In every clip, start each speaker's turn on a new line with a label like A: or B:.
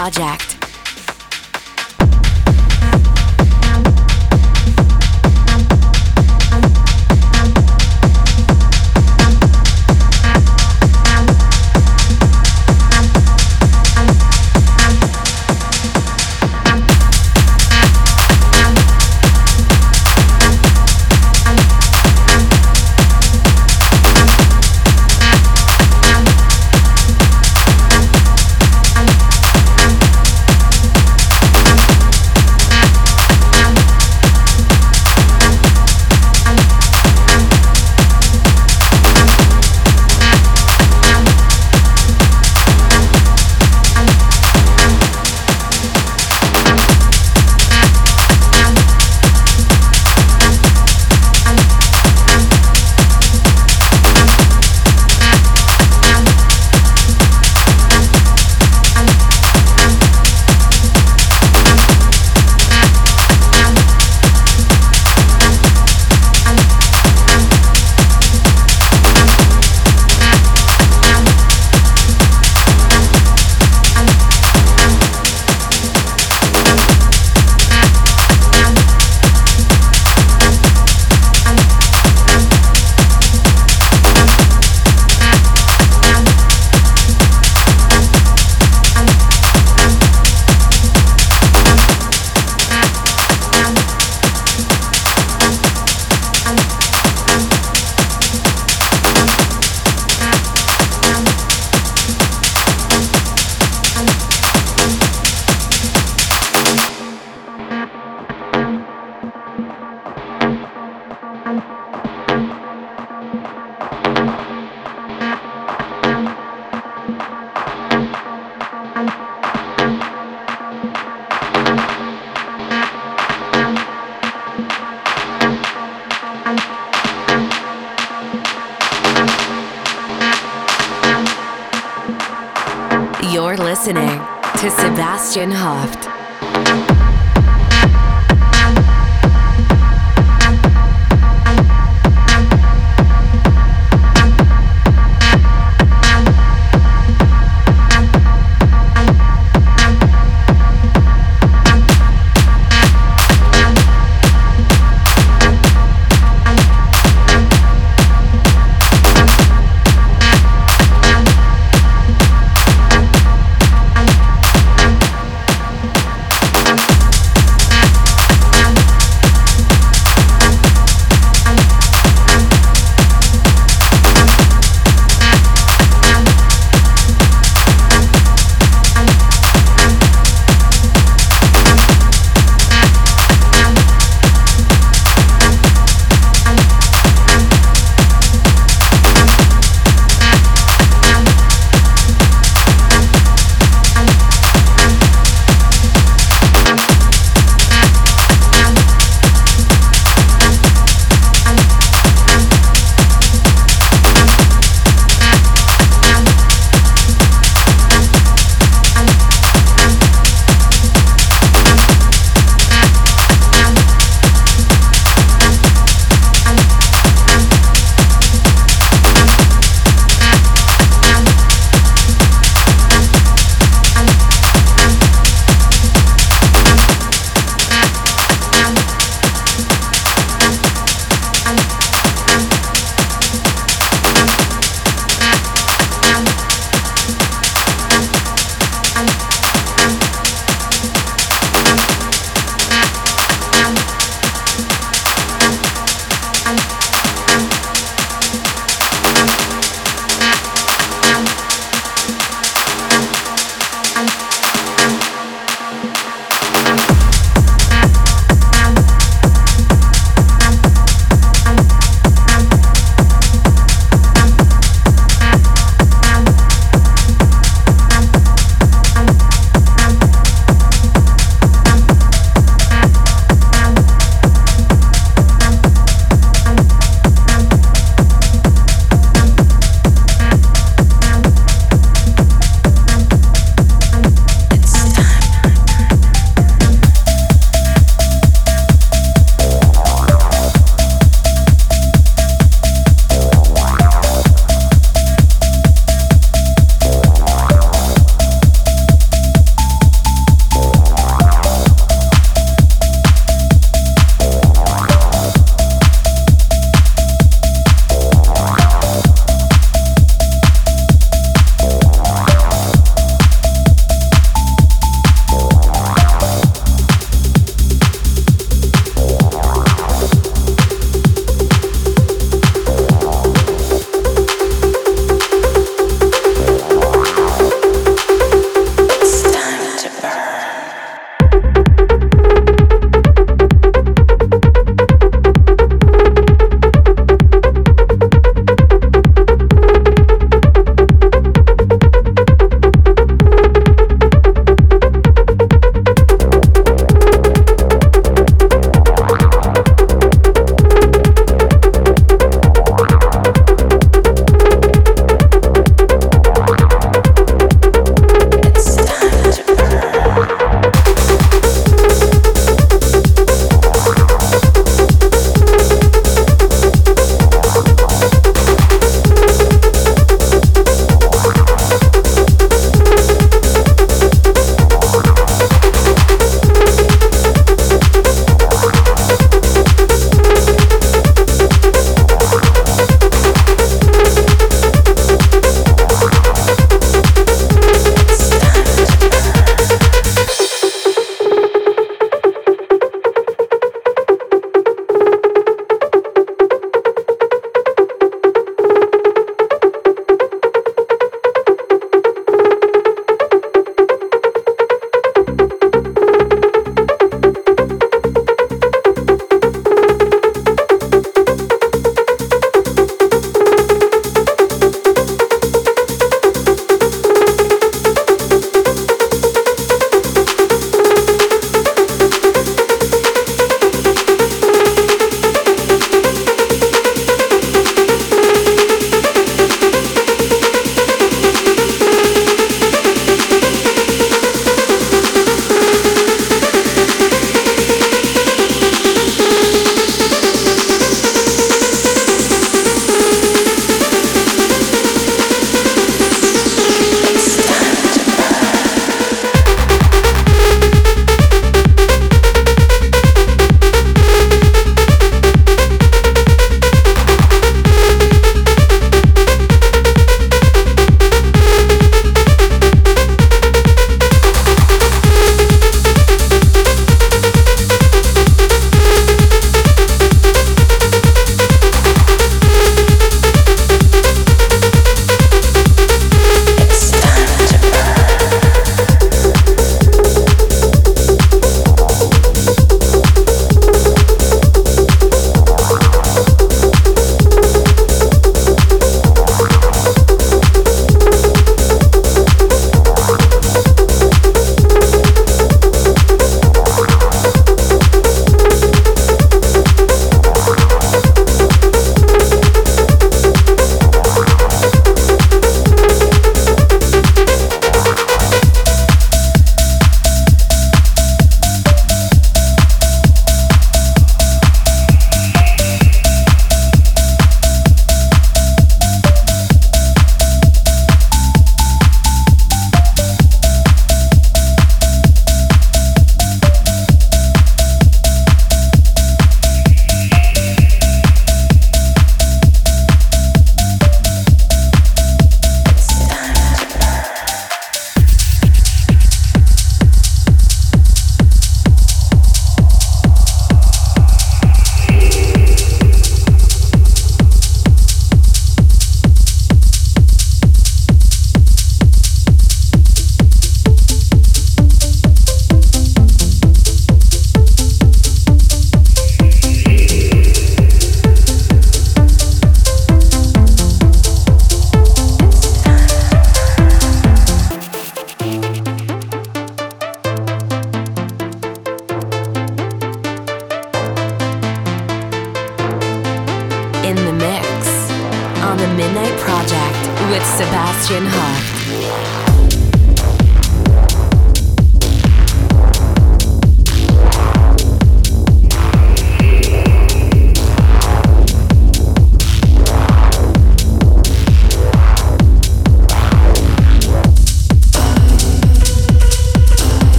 A: Project.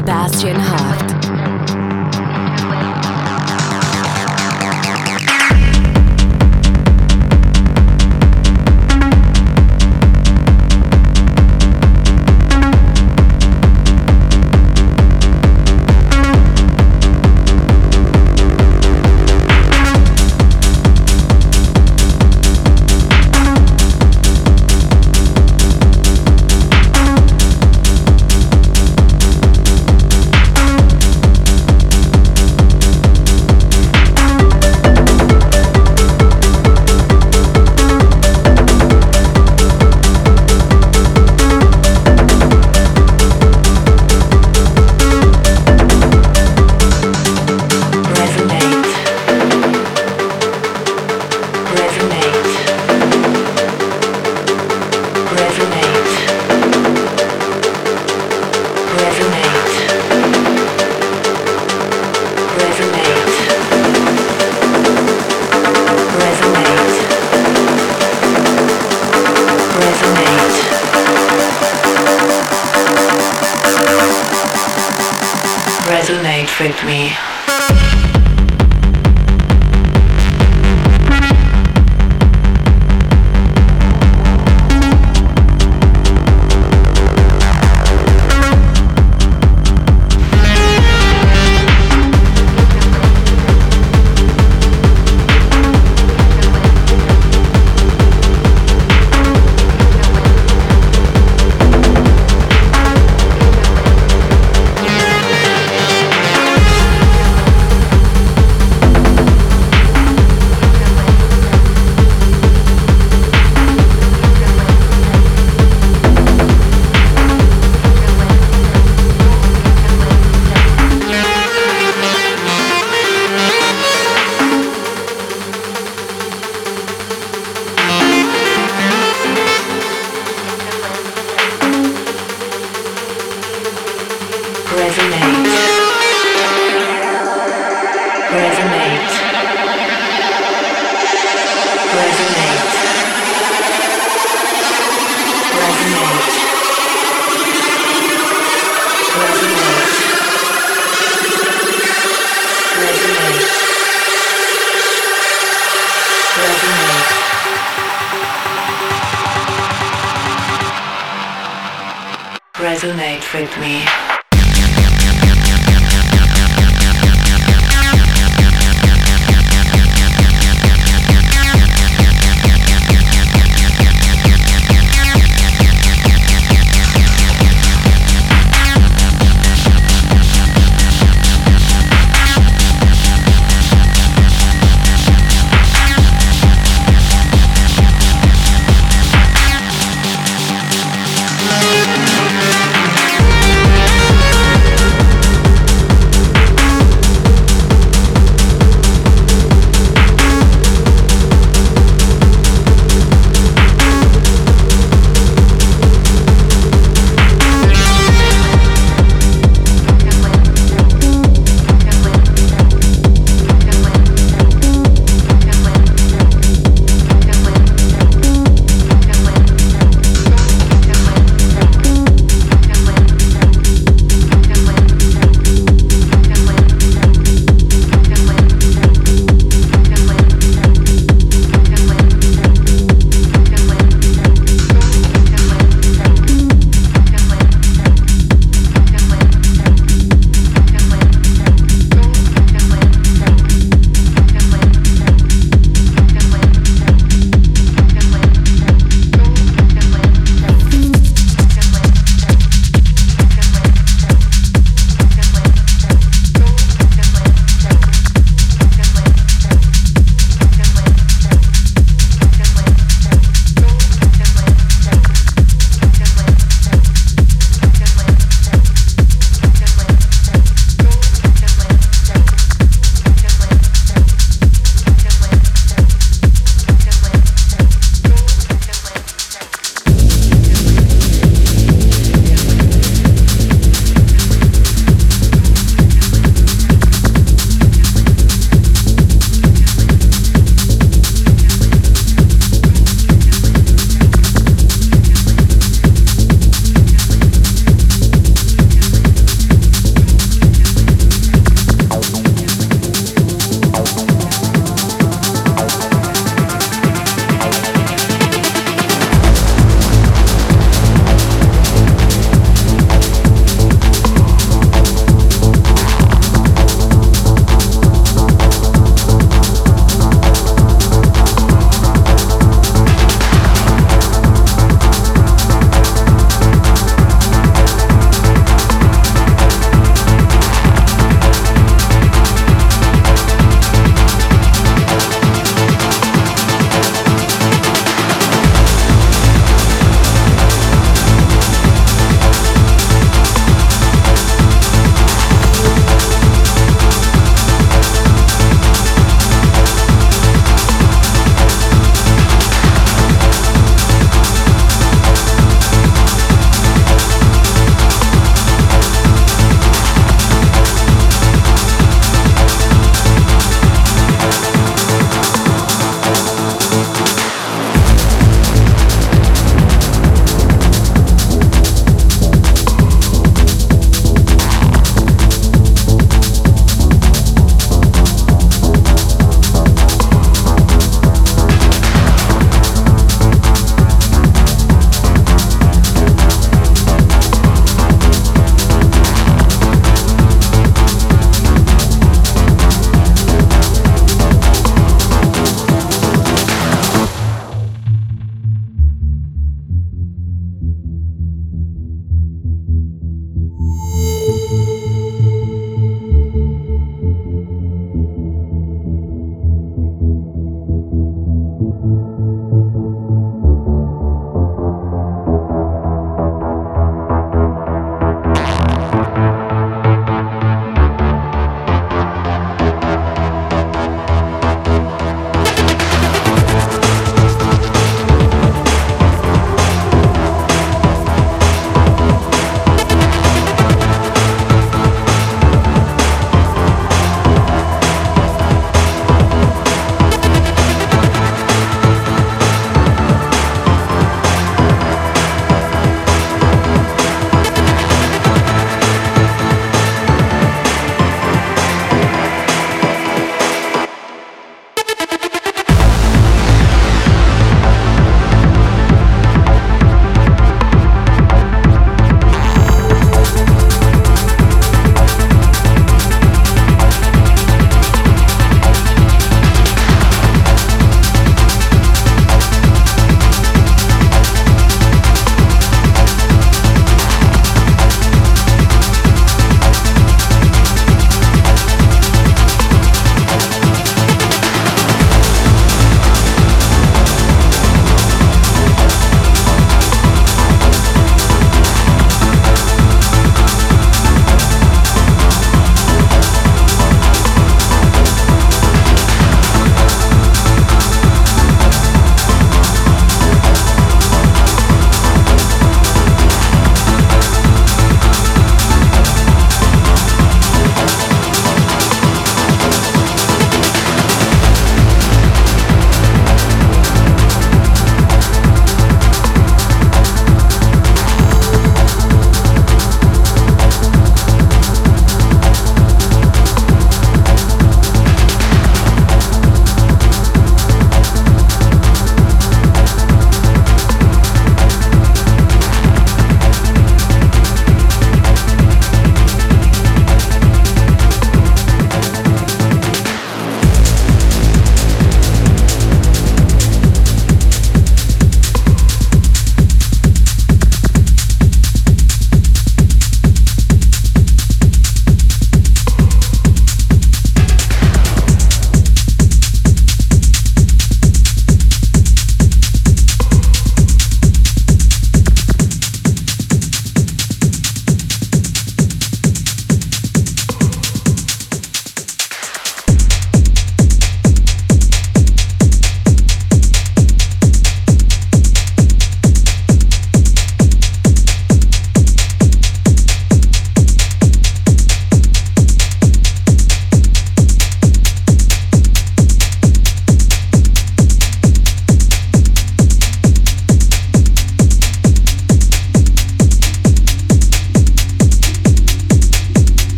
A: Sebastian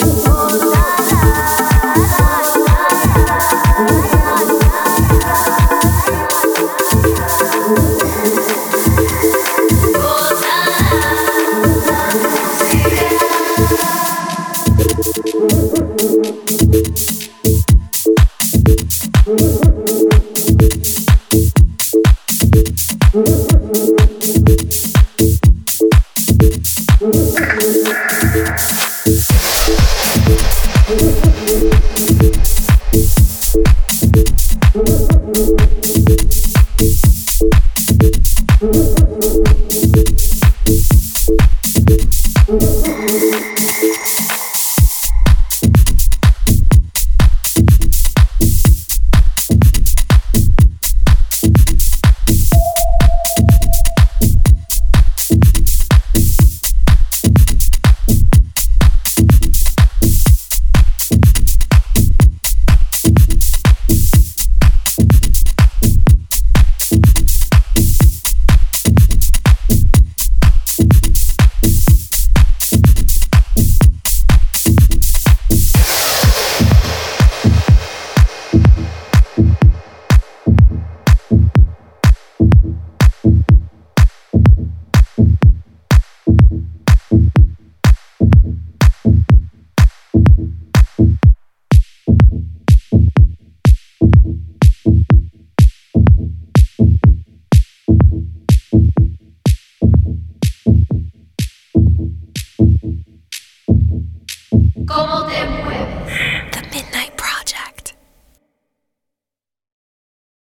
A: Thank